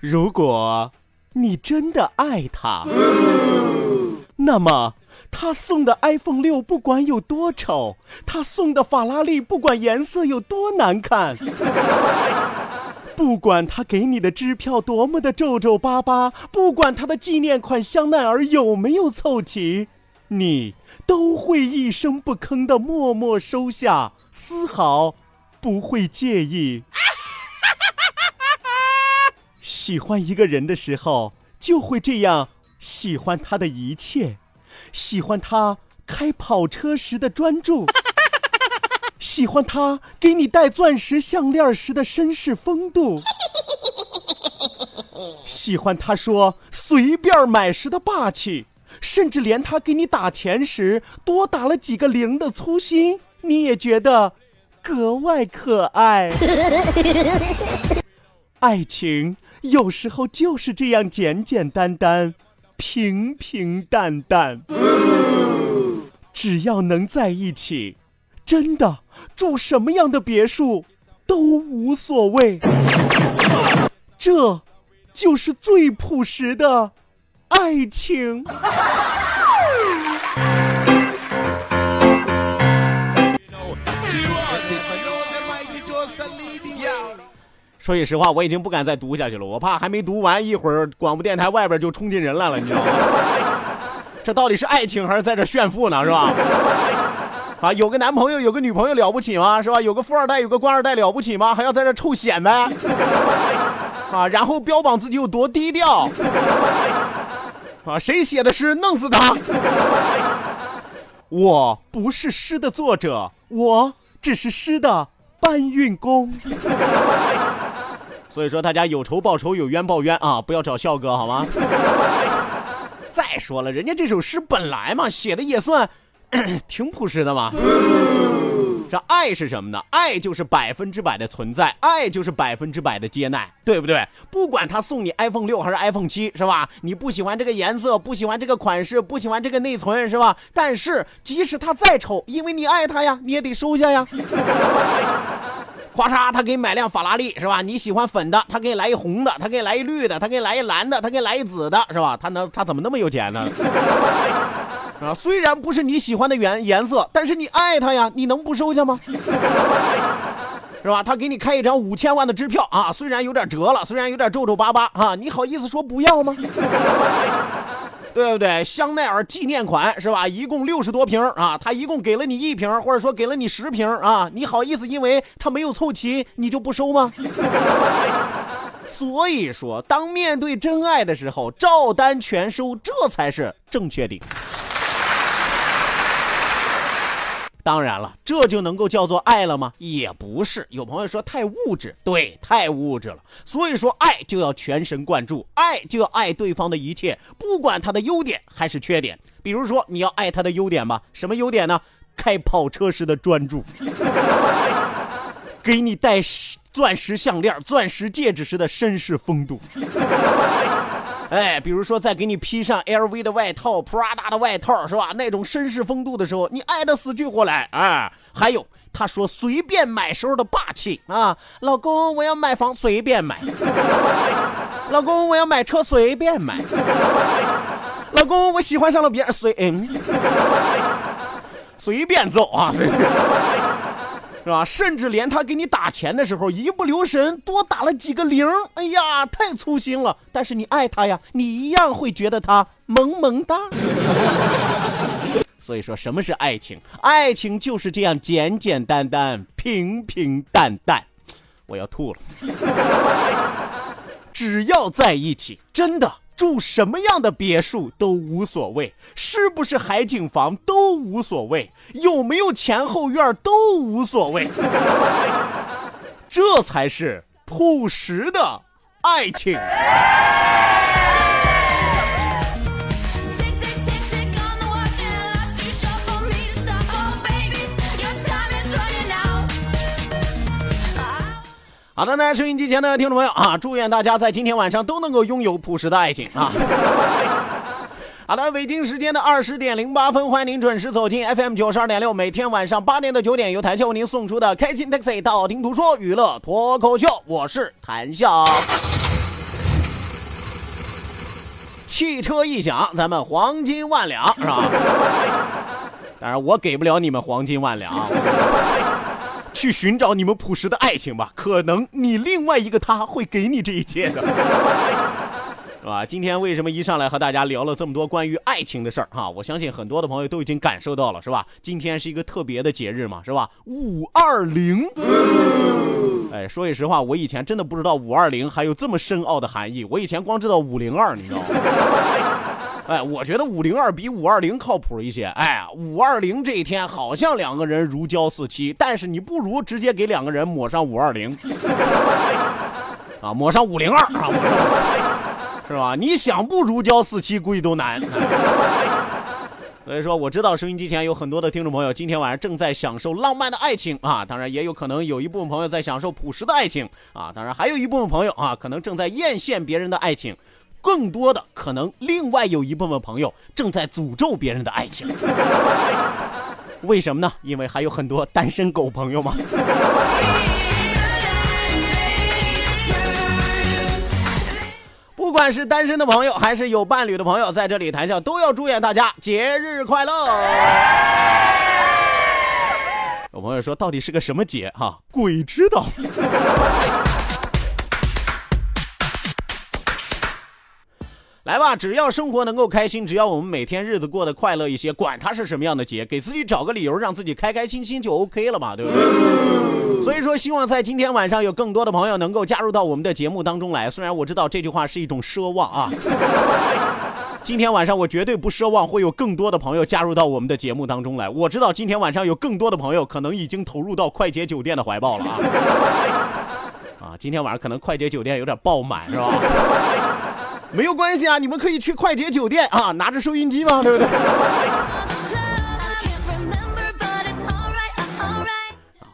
如果你真的爱他，那么他送的 iPhone 六不管有多丑，他送的法拉利不管颜色有多难看，不管他给你的支票多么的皱皱巴巴，不管他的纪念款香奈儿有没有凑齐，你都会一声不吭的默默收下。丝毫不会介意。喜欢一个人的时候，就会这样喜欢他的一切，喜欢他开跑车时的专注，喜欢他给你戴钻石项链时的绅士风度，喜欢他说随便买时的霸气，甚至连他给你打钱时多打了几个零的粗心。你也觉得格外可爱。爱情有时候就是这样简简单单、平平淡淡。只要能在一起，真的住什么样的别墅都无所谓。这，就是最朴实的爱情。说句实话，我已经不敢再读下去了，我怕还没读完，一会儿广播电台外边就冲进人来了，你知道吗？这到底是爱情还是在这炫富呢？是吧？啊，有个男朋友，有个女朋友了不起吗？是吧？有个富二代，有个官二代了不起吗？还要在这臭显摆？啊，然后标榜自己有多低调？啊，谁写的诗？弄死他！我不是诗的作者，我只是诗的搬运工。所以说，大家有仇报仇，有冤报冤啊！不要找笑哥好吗？再说了，人家这首诗本来嘛写的也算 挺朴实的嘛。这爱是什么呢？爱就是百分之百的存在，爱就是百分之百的接纳，对不对？不管他送你 iPhone 六还是 iPhone 七，是吧？你不喜欢这个颜色，不喜欢这个款式，不喜欢这个内存，是吧？但是即使他再丑，因为你爱他呀，你也得收下呀。咔嚓，他给你买辆法拉利是吧？你喜欢粉的，他给你来一红的；他给你来一绿的，他给你来一蓝的；他给你来一紫的，是吧？他能，他怎么那么有钱呢？啊，虽然不是你喜欢的颜颜色，但是你爱他呀，你能不收下吗？是吧？他给你开一张五千万的支票啊，虽然有点折了，虽然有点皱皱巴巴啊，你好意思说不要吗？对不对？香奈儿纪念款是吧？一共六十多瓶啊，他一共给了你一瓶，或者说给了你十瓶啊，你好意思因为他没有凑齐，你就不收吗？所以说，当面对真爱的时候，照单全收，这才是正确的。当然了，这就能够叫做爱了吗？也不是。有朋友说太物质，对，太物质了。所以说，爱就要全神贯注，爱就要爱对方的一切，不管他的优点还是缺点。比如说，你要爱他的优点吧？什么优点呢？开跑车时的专注，给你戴钻石项链、钻石戒指时的绅士风度。哎，比如说在给你披上 LV 的外套、Prada 的外套，是吧？那种绅士风度的时候，你爱的死去活来。啊！还有他说随便买时候的霸气。啊，老公我要买房随便买，老公我要买车随便买，老公，我喜欢上了别人，随嗯，随便走啊，是吧？甚至连他给你打钱的时候，一不留神多打了几个零，哎呀，太粗心了。但是你爱他呀，你一样会觉得他萌萌哒。所以说，什么是爱情？爱情就是这样简简单单、平平淡淡。我要吐了。只要在一起，真的住什么样的别墅都无所谓，是不是海景房都无所谓，有没有前后院都无所谓。这才是朴实的爱情。好的，那收音机前的听众朋友啊，祝愿大家在今天晚上都能够拥有朴实的爱情啊！好的，北京时间的二十点零八分，欢迎您准时走进 FM 九十二点六，每天晚上八点到九点由谭笑为您送出的开心 taxi 道听途说娱乐脱口秀，我是谭笑。汽车一响，咱们黄金万两是吧？当然，我给不了你们黄金万两。去寻找你们朴实的爱情吧，可能你另外一个他会给你这一切的，是吧？今天为什么一上来和大家聊了这么多关于爱情的事儿哈？我相信很多的朋友都已经感受到了，是吧？今天是一个特别的节日嘛，是吧？五二零，哎，说句实话，我以前真的不知道五二零还有这么深奥的含义，我以前光知道五零二，你知道吗？哎，我觉得五零二比五二零靠谱一些。哎，五二零这一天好像两个人如胶似漆，但是你不如直接给两个人抹上五二零，啊，抹上五零二啊，是吧？你想不如胶似漆，估计都难。所以说，我知道收音机前有很多的听众朋友今天晚上正在享受浪漫的爱情啊，当然也有可能有一部分朋友在享受朴实的爱情啊，当然还有一部分朋友啊，可能正在艳羡别人的爱情。更多的可能，另外有一部分朋友正在诅咒别人的爱情。为什么呢？因为还有很多单身狗朋友嘛。不管是单身的朋友，还是有伴侣的朋友，在这里谈笑都要祝愿大家节日快乐。有朋友说，到底是个什么节？哈，鬼知道。来吧，只要生活能够开心，只要我们每天日子过得快乐一些，管它是什么样的节，给自己找个理由，让自己开开心心就 OK 了嘛，对不对？所以说，希望在今天晚上有更多的朋友能够加入到我们的节目当中来。虽然我知道这句话是一种奢望啊，今天晚上我绝对不奢望会有更多的朋友加入到我们的节目当中来。我知道今天晚上有更多的朋友可能已经投入到快捷酒店的怀抱了啊，啊，今天晚上可能快捷酒店有点爆满，是吧？没有关系啊，你们可以去快捷酒店啊，拿着收音机嘛，对不对？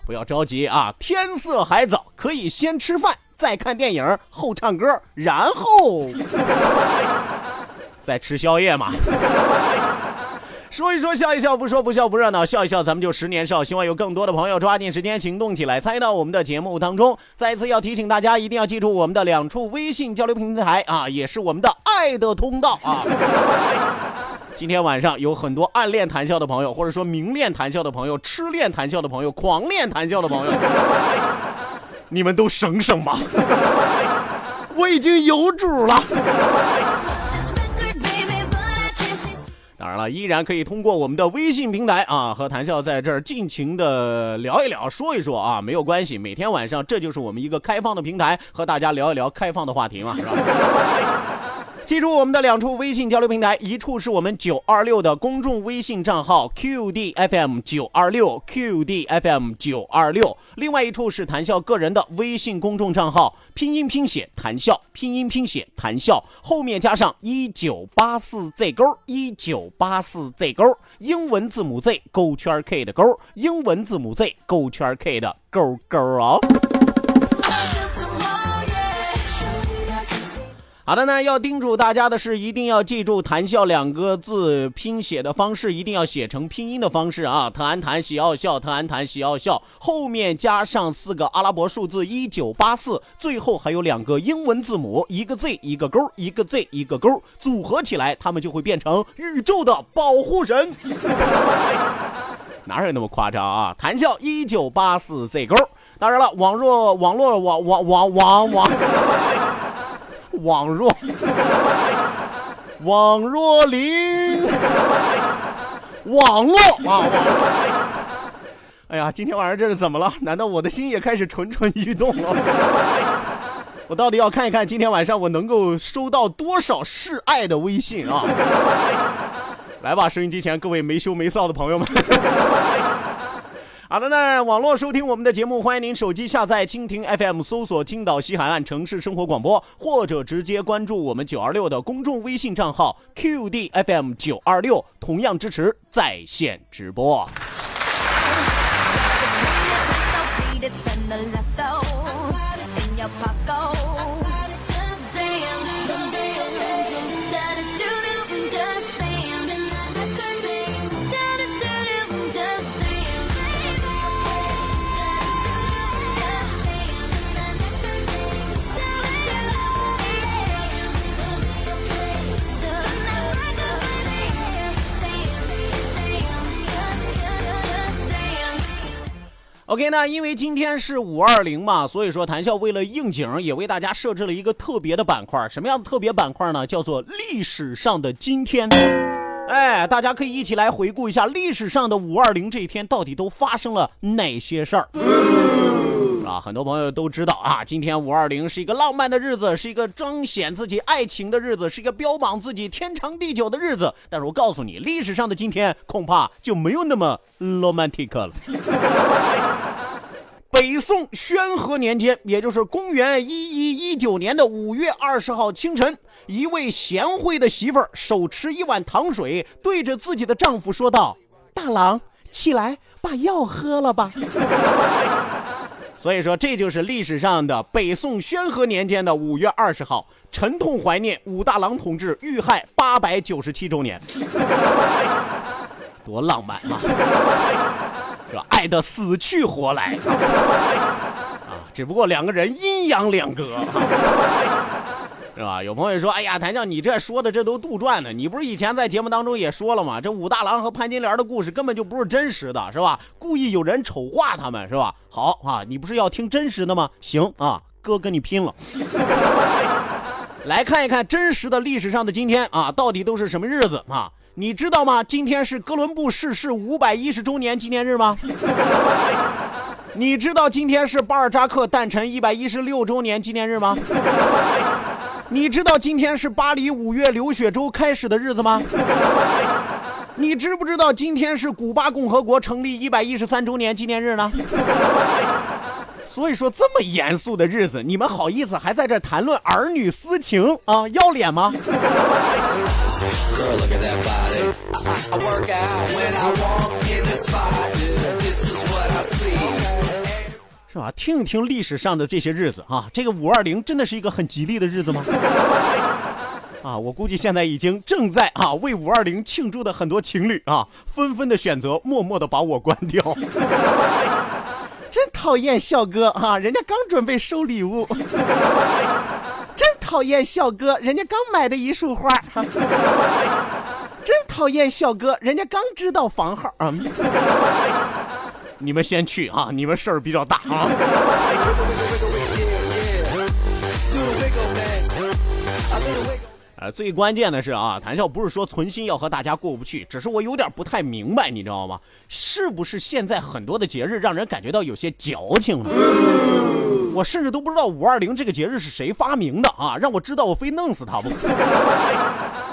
不要着急啊，天色还早，可以先吃饭，再看电影，后唱歌，然后 再吃宵夜嘛。说一说，笑一笑，不说不笑不热闹，笑一笑，咱们就十年少。希望有更多的朋友抓紧时间行动起来，参与到我们的节目当中。再一次要提醒大家，一定要记住我们的两处微信交流平台啊，也是我们的爱的通道啊。今天晚上有很多暗恋谈笑的朋友，或者说明恋谈笑的朋友，痴恋谈笑的朋友，狂恋谈笑的朋友，你们都省省吧，我已经有主了。了，依然可以通过我们的微信平台啊，和谭笑在这儿尽情的聊一聊，说一说啊，没有关系。每天晚上，这就是我们一个开放的平台，和大家聊一聊开放的话题嘛，是吧？记住我们的两处微信交流平台，一处是我们九二六的公众微信账号 QDFM 九二六 QDFM 九二六，另外一处是谈笑个人的微信公众账号，拼音拼写谈笑，拼音拼写谈笑，后面加上一九八四 Z 勾一九八四 Z 勾，英文字母 Z 勾圈 K 的勾，英文字母 Z 勾圈 K 的勾勾哦。好的呢，要叮嘱大家的是，一定要记住“谈笑”两个字拼写的方式，一定要写成拼音的方式啊！特安谈喜奥笑，特安谈喜奥笑，后面加上四个阿拉伯数字一九八四，最后还有两个英文字母，一个 Z 一个勾，一个 Z 一个勾，组合起来，他们就会变成宇宙的保护神。哪有那么夸张啊？谈笑一九八四 Z 勾。当然了，网络网络网网网网网。网若 网若林，网络啊！哎呀，今天晚上这是怎么了？难道我的心也开始蠢蠢欲动了？我到底要看一看今天晚上我能够收到多少示爱的微信啊！来吧，收音机前各位没羞没臊的朋友们。好的呢，网络收听我们的节目，欢迎您手机下载蜻蜓 FM，搜索青岛西海岸城市生活广播，或者直接关注我们九二六的公众微信账号 QDFM 九二六，同样支持在线直播。OK，那因为今天是五二零嘛，所以说谈笑为了应景，也为大家设置了一个特别的板块。什么样的特别板块呢？叫做历史上的今天。哎，大家可以一起来回顾一下历史上的五二零这一天到底都发生了哪些事儿。啊，很多朋友都知道啊，今天五二零是一个浪漫的日子，是一个彰显自己爱情的日子，是一个标榜自己天长地久的日子。但是我告诉你，历史上的今天恐怕就没有那么 romantic 了。北宋宣和年间，也就是公元一一一九年的五月二十号清晨，一位贤惠的媳妇儿手持一碗糖水，对着自己的丈夫说道：“大郎，起来把药喝了吧。” 所以说，这就是历史上的北宋宣和年间的五月二十号，沉痛怀念武大郎同志遇害八百九十七周年，多浪漫啊！是吧？爱的死去活来啊！只不过两个人阴阳两隔。是吧？有朋友说：“哎呀，谭笑，你这说的这都杜撰的。你不是以前在节目当中也说了吗？这武大郎和潘金莲的故事根本就不是真实的，是吧？故意有人丑化他们，是吧？好啊，你不是要听真实的吗？行啊，哥跟你拼了！来看一看真实的历史上的今天啊，到底都是什么日子啊？你知道吗？今天是哥伦布逝世五百一十周年纪念日吗？你知道今天是巴尔扎克诞辰一百一十六周年纪念日吗？”你知道今天是巴黎五月流血周开始的日子吗？你知不知道今天是古巴共和国成立一百一十三周年纪念日呢？所以说这么严肃的日子，你们好意思还在这谈论儿女私情啊？要脸吗？是吧？听一听历史上的这些日子啊，这个五二零真的是一个很吉利的日子吗？啊，我估计现在已经正在啊为五二零庆祝的很多情侣啊，纷纷的选择默默的把我关掉。真讨厌笑哥啊，人家刚准备收礼物。真讨厌笑哥，人家刚买的一束花。真讨厌笑哥，人家刚知道房号啊。你们先去啊！你们事儿比较大啊。呃，最关键的是啊，谭笑不是说存心要和大家过不去，只是我有点不太明白，你知道吗？是不是现在很多的节日让人感觉到有些矫情了？我甚至都不知道五二零这个节日是谁发明的啊！让我知道我非弄死他不可，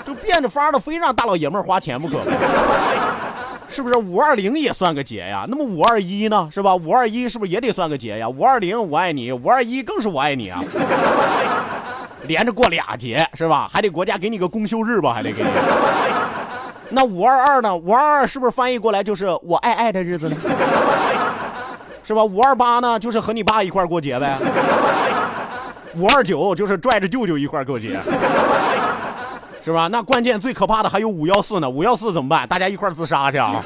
就变着法的非让大老爷们儿花钱不可。是不是五二零也算个节呀？那么五二一呢？是吧？五二一是不是也得算个节呀？五二零我爱你，五二一更是我爱你啊！连着过俩节是吧？还得国家给你个公休日吧？还得给你。那五二二呢？五二二是不是翻译过来就是我爱爱的日子呢？是吧？五二八呢？就是和你爸一块过节呗。五二九就是拽着舅舅一块过节，是吧？那关键最可怕的还有五幺四呢，五幺四怎么办？大家一块儿自杀去啊！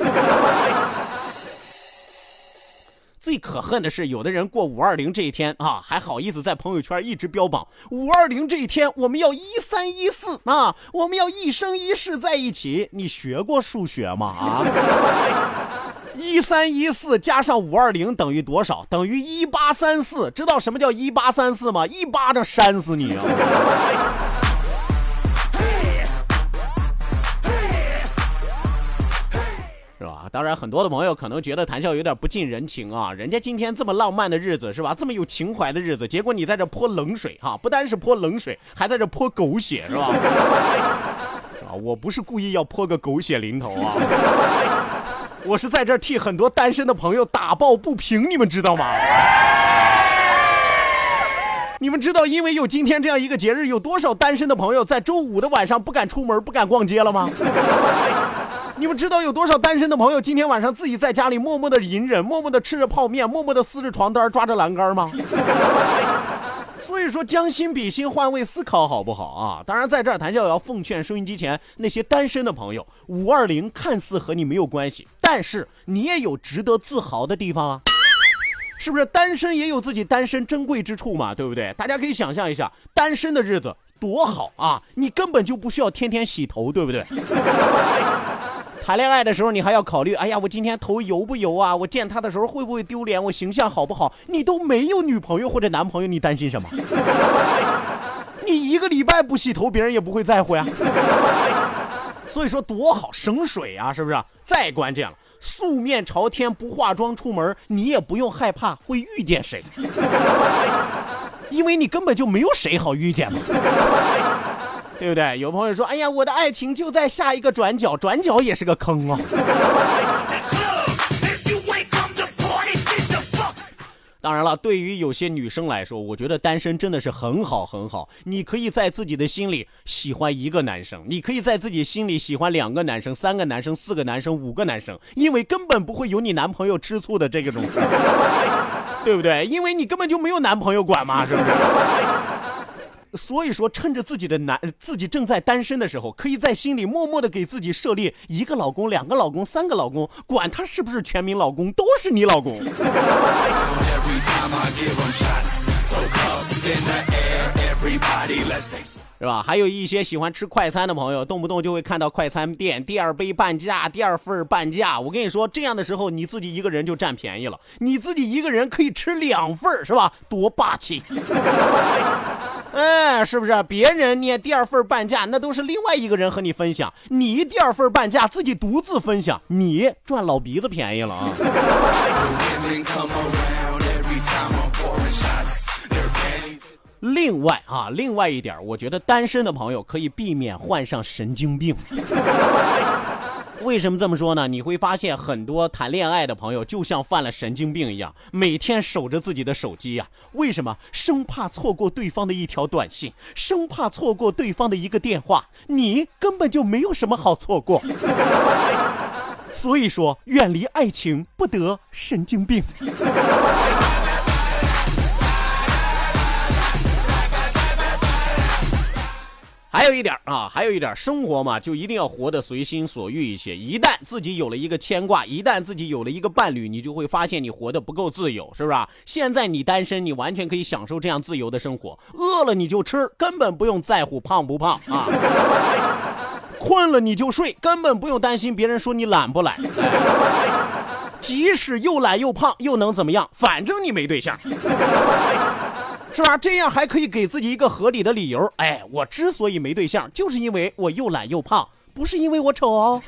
最可恨的是，有的人过五二零这一天啊，还好意思在朋友圈一直标榜五二零这一天我们要一三一四啊，我们要一生一世在一起。你学过数学吗？啊？一三一四加上五二零等于多少？等于一八三四。知道什么叫一八三四吗？一巴掌扇死你啊！当然，很多的朋友可能觉得谈笑有点不近人情啊。人家今天这么浪漫的日子，是吧？这么有情怀的日子，结果你在这泼冷水哈！不单是泼冷水，还在这泼狗血，是吧？啊，我不是故意要泼个狗血淋头啊，我是在这替很多单身的朋友打抱不平，你们知道吗？你们知道，因为有今天这样一个节日，有多少单身的朋友在周五的晚上不敢出门、不敢逛街了吗？你们知道有多少单身的朋友今天晚上自己在家里默默的隐忍，默默的吃着泡面，默默的撕着床单，抓着栏杆吗？所以说将心比心，换位思考，好不好啊？当然，在这儿谭笑也要奉劝收音机前那些单身的朋友，五二零看似和你没有关系，但是你也有值得自豪的地方啊。是不是单身也有自己单身珍贵之处嘛？对不对？大家可以想象一下，单身的日子多好啊！你根本就不需要天天洗头，对不对？谈恋爱的时候，你还要考虑，哎呀，我今天头油不油啊？我见他的时候会不会丢脸？我形象好不好？你都没有女朋友或者男朋友，你担心什么？你一个礼拜不洗头，别人也不会在乎呀。所以说多好，省水啊，是不是？再关键了，素面朝天不化妆出门，你也不用害怕会遇见谁，因为你根本就没有谁好遇见嘛。对不对？有朋友说：“哎呀，我的爱情就在下一个转角，转角也是个坑啊。”当然了，对于有些女生来说，我觉得单身真的是很好很好。你可以在自己的心里喜欢一个男生，你可以在自己心里喜欢两个男生、三个男生、四个男生、五个男生，因为根本不会有你男朋友吃醋的这个种对不对？因为你根本就没有男朋友管嘛，是不是？所以说，趁着自己的男自己正在单身的时候，可以在心里默默的给自己设立一个老公、两个老公、三个老公，管他是不是全民老公，都是你老公。是吧？还有一些喜欢吃快餐的朋友，动不动就会看到快餐店第二杯半价，第二份半价。我跟你说，这样的时候你自己一个人就占便宜了，你自己一个人可以吃两份，是吧？多霸气！哎，是不是？别人呢第二份半价，那都是另外一个人和你分享，你第二份半价自己独自分享，你赚老鼻子便宜了啊！另外啊，另外一点，我觉得单身的朋友可以避免患上神经病。为什么这么说呢？你会发现很多谈恋爱的朋友就像犯了神经病一样，每天守着自己的手机呀。为什么？生怕错过对方的一条短信，生怕错过对方的一个电话。你根本就没有什么好错过。所以说，远离爱情，不得神经病。还有一点啊，还有一点，生活嘛，就一定要活得随心所欲一些。一旦自己有了一个牵挂，一旦自己有了一个伴侣，你就会发现你活得不够自由，是不是？现在你单身，你完全可以享受这样自由的生活。饿了你就吃，根本不用在乎胖不胖啊。困了你就睡，根本不用担心别人说你懒不懒。即使又懒又胖，又能怎么样？反正你没对象。是吧？这样还可以给自己一个合理的理由。哎，我之所以没对象，就是因为我又懒又胖，不是因为我丑哦。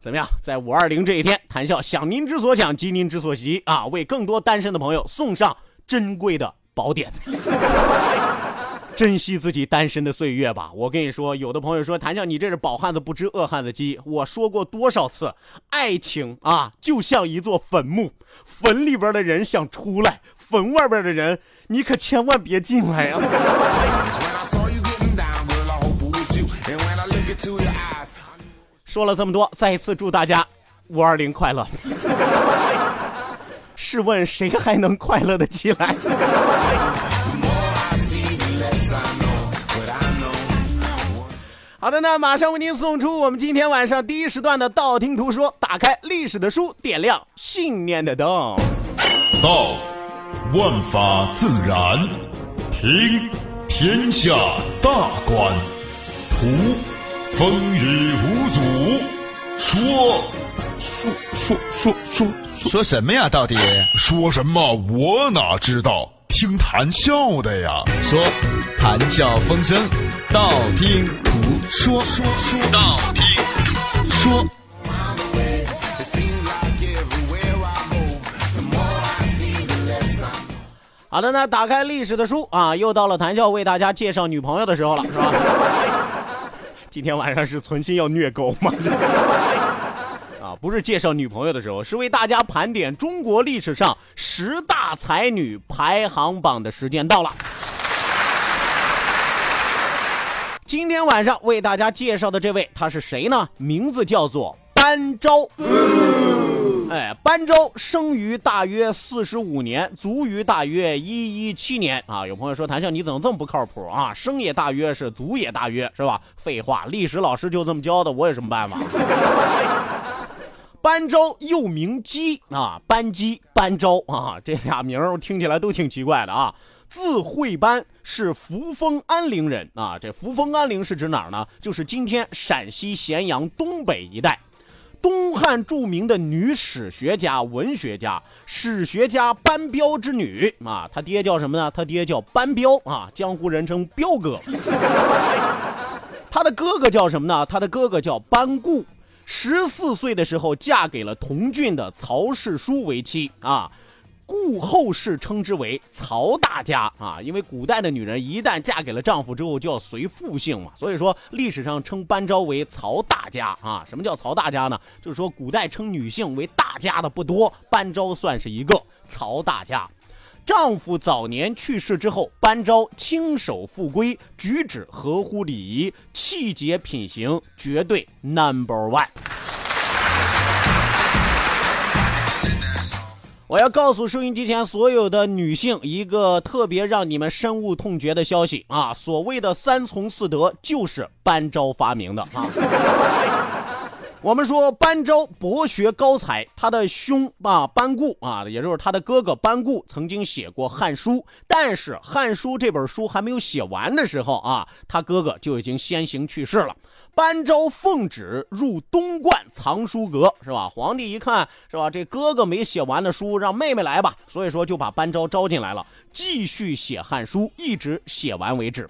怎么样？在五二零这一天，谈笑想您之所想，急您之所急啊！为更多单身的朋友送上珍贵的宝典。珍惜自己单身的岁月吧！我跟你说，有的朋友说谭笑，你这是饱汉子不知饿汉子饥。我说过多少次，爱情啊，就像一座坟墓，坟里边的人想出来，坟外边的人，你可千万别进来啊！说了这么多，再一次祝大家五二零快乐。试问谁还能快乐的起来？好的，那马上为您送出我们今天晚上第一时段的道听途说。打开历史的书，点亮信念的灯。道，万法自然；听，天下大观；图，风雨无阻；说，说说说说说什么呀？到底说什么？我哪知道？听谈笑的呀。说，谈笑风生，道听途说，说说道听途说。好的，那打开历史的书啊，又到了谈笑为大家介绍女朋友的时候了，是吧？今天晚上是存心要虐狗吗？啊，不是介绍女朋友的时候，是为大家盘点中国历史上十大才女排行榜的时间到了。今天晚上为大家介绍的这位，他是谁呢？名字叫做班昭。哎，班昭生于大约四十五年，卒于大约一一七年啊。有朋友说谭笑你怎么这么不靠谱啊？生也大约是，卒也大约是吧？废话，历史老师就这么教的，我有什么办法？班昭又名姬啊，班姬、班昭啊，这俩名儿听起来都挺奇怪的啊。字惠班，是扶风安陵人啊。这扶风安陵是指哪儿呢？就是今天陕西咸阳东北一带。东汉著名的女史学家、文学家、史学家班彪之女啊，他爹叫什么呢？他爹叫班彪啊，江湖人称彪哥。他的哥哥叫什么呢？他的哥哥叫班固。十四岁的时候嫁给了同郡的曹世书为妻啊。故后世称之为曹大家啊，因为古代的女人一旦嫁给了丈夫之后就要随父姓嘛，所以说历史上称班昭为曹大家啊。什么叫曹大家呢？就是说古代称女性为大家的不多，班昭算是一个曹大家。丈夫早年去世之后，班昭亲手复归，举止合乎礼仪，气节品行绝对 number one。我要告诉收音机前所有的女性一个特别让你们深恶痛绝的消息啊！所谓的三从四德就是班昭发明的啊！我们说班昭博学高才，他的兄啊班固啊，也就是他的哥哥班固曾经写过《汉书》，但是《汉书》这本书还没有写完的时候啊，他哥哥就已经先行去世了。班昭奉旨入东观藏书阁，是吧？皇帝一看，是吧？这哥哥没写完的书，让妹妹来吧。所以说就把班昭招进来了，继续写《汉书》，一直写完为止。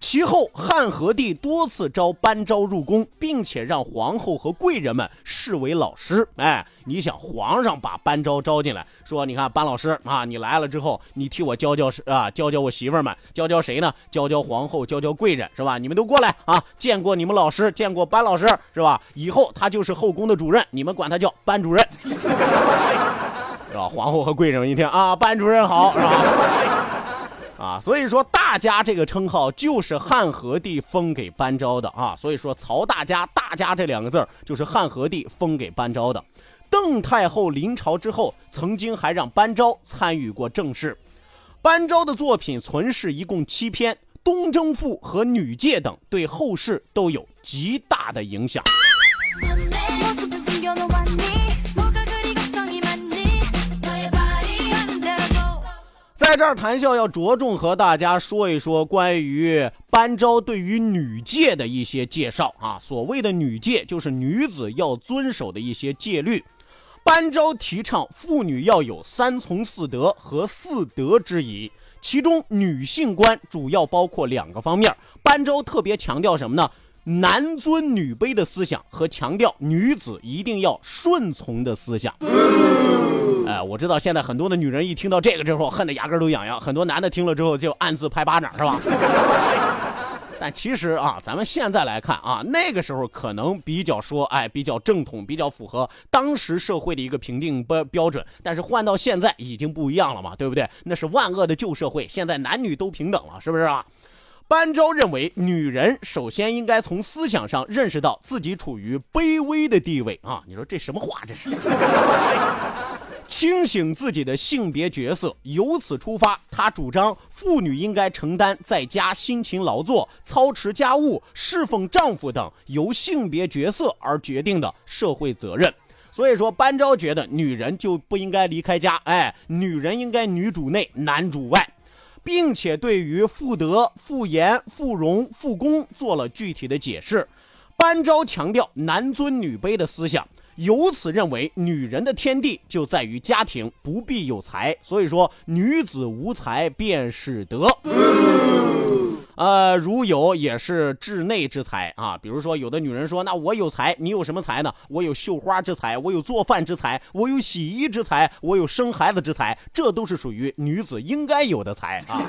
其后，汉和帝多次招班昭入宫，并且让皇后和贵人们视为老师。哎，你想，皇上把班昭招进来，说：“你看，班老师啊，你来了之后，你替我教教啊，教教我媳妇们，教教谁呢？教教皇后，教教贵人，是吧？你们都过来啊，见过你们老师，见过班老师，是吧？以后他就是后宫的主任，你们管他叫班主任，是吧？皇后和贵人一听啊，班主任好，是吧？”啊，所以说大家这个称号就是汉和帝封给班昭的啊。所以说曹大家大家这两个字儿就是汉和帝封给班昭的。邓太后临朝之后，曾经还让班昭参与过政事。班昭的作品存世一共七篇，《东征赋》和《女诫》等，对后世都有极大的影响。在这儿，谈笑要着重和大家说一说关于班昭对于女戒的一些介绍啊。所谓的女戒，就是女子要遵守的一些戒律。班昭提倡妇女要有三从四德和四德之仪，其中女性观主要包括两个方面。班昭特别强调什么呢？男尊女卑的思想和强调女子一定要顺从的思想。哎，我知道现在很多的女人一听到这个之后，恨得牙根都痒痒。很多男的听了之后就暗自拍巴掌，是吧？但其实啊，咱们现在来看啊，那个时候可能比较说，哎，比较正统，比较符合当时社会的一个评定标标准。但是换到现在已经不一样了嘛，对不对？那是万恶的旧社会，现在男女都平等了，是不是啊？班昭认为，女人首先应该从思想上认识到自己处于卑微的地位啊！你说这什么话？这是清醒自己的性别角色。由此出发，他主张妇女应该承担在家辛勤劳作、操持家务、侍奉丈夫等由性别角色而决定的社会责任。所以说，班昭觉得女人就不应该离开家，哎，女人应该女主内，男主外。并且对于妇德、妇严、妇荣、妇功做了具体的解释。班昭强调男尊女卑的思想，由此认为女人的天地就在于家庭，不必有才。所以说，女子无才便是德。呃，如有也是治内之才啊，比如说有的女人说，那我有才，你有什么才呢？我有绣花之才，我有做饭之才，我有洗衣之才，我有生孩子之才，这都是属于女子应该有的才啊。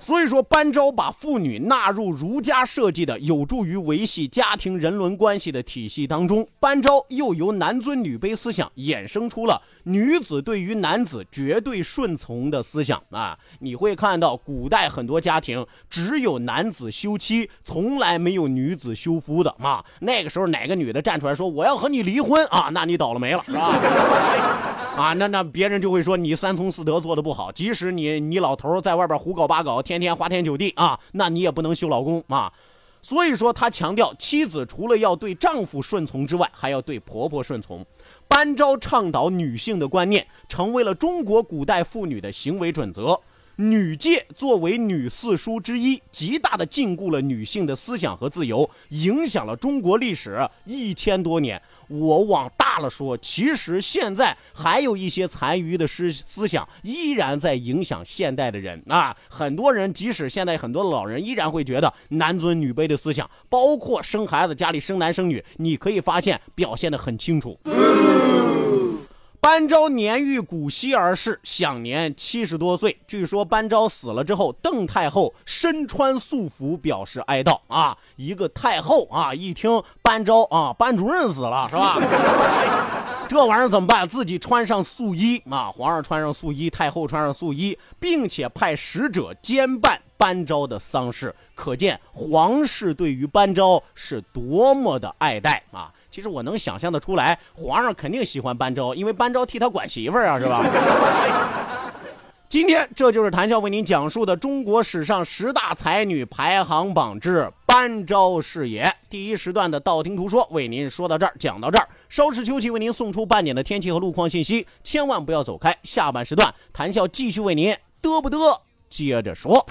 所以说，班昭把妇女纳入儒家设计的有助于维系家庭人伦关系的体系当中。班昭又由男尊女卑思想衍生出了女子对于男子绝对顺从的思想啊！你会看到古代很多家庭只有男子休妻，从来没有女子休夫的啊。那个时候哪个女的站出来说我要和你离婚啊？那你倒了霉了，是吧？啊，那那别人就会说你三从四德做的不好。即使你你老头在外边胡搞八搞。天天花天酒地啊，那你也不能休老公啊。所以说，他强调妻子除了要对丈夫顺从之外，还要对婆婆顺从。班昭倡导女性的观念，成为了中国古代妇女的行为准则。女诫作为女四书之一，极大的禁锢了女性的思想和自由，影响了中国历史一千多年。我往大了说，其实现在还有一些残余的思思想，依然在影响现代的人啊。很多人，即使现在很多老人，依然会觉得男尊女卑的思想，包括生孩子家里生男生女，你可以发现表现的很清楚。班昭年逾古稀而逝，享年七十多岁。据说班昭死了之后，邓太后身穿素服表示哀悼啊。一个太后啊，一听班昭啊，班主任死了是吧？这玩意儿怎么办？自己穿上素衣啊，皇上穿上素衣，太后穿上素衣，并且派使者兼办班昭的丧事，可见皇室对于班昭是多么的爱戴啊。其实我能想象的出来，皇上肯定喜欢班昭，因为班昭替他管媳妇儿啊，是吧？今天这就是谈笑为您讲述的中国史上十大才女排行榜之班昭是也。第一时段的道听途说为您说到这儿，讲到这儿，稍事休息，为您送出半点的天气和路况信息，千万不要走开。下半时段谈笑继续为您嘚不嘚接着说。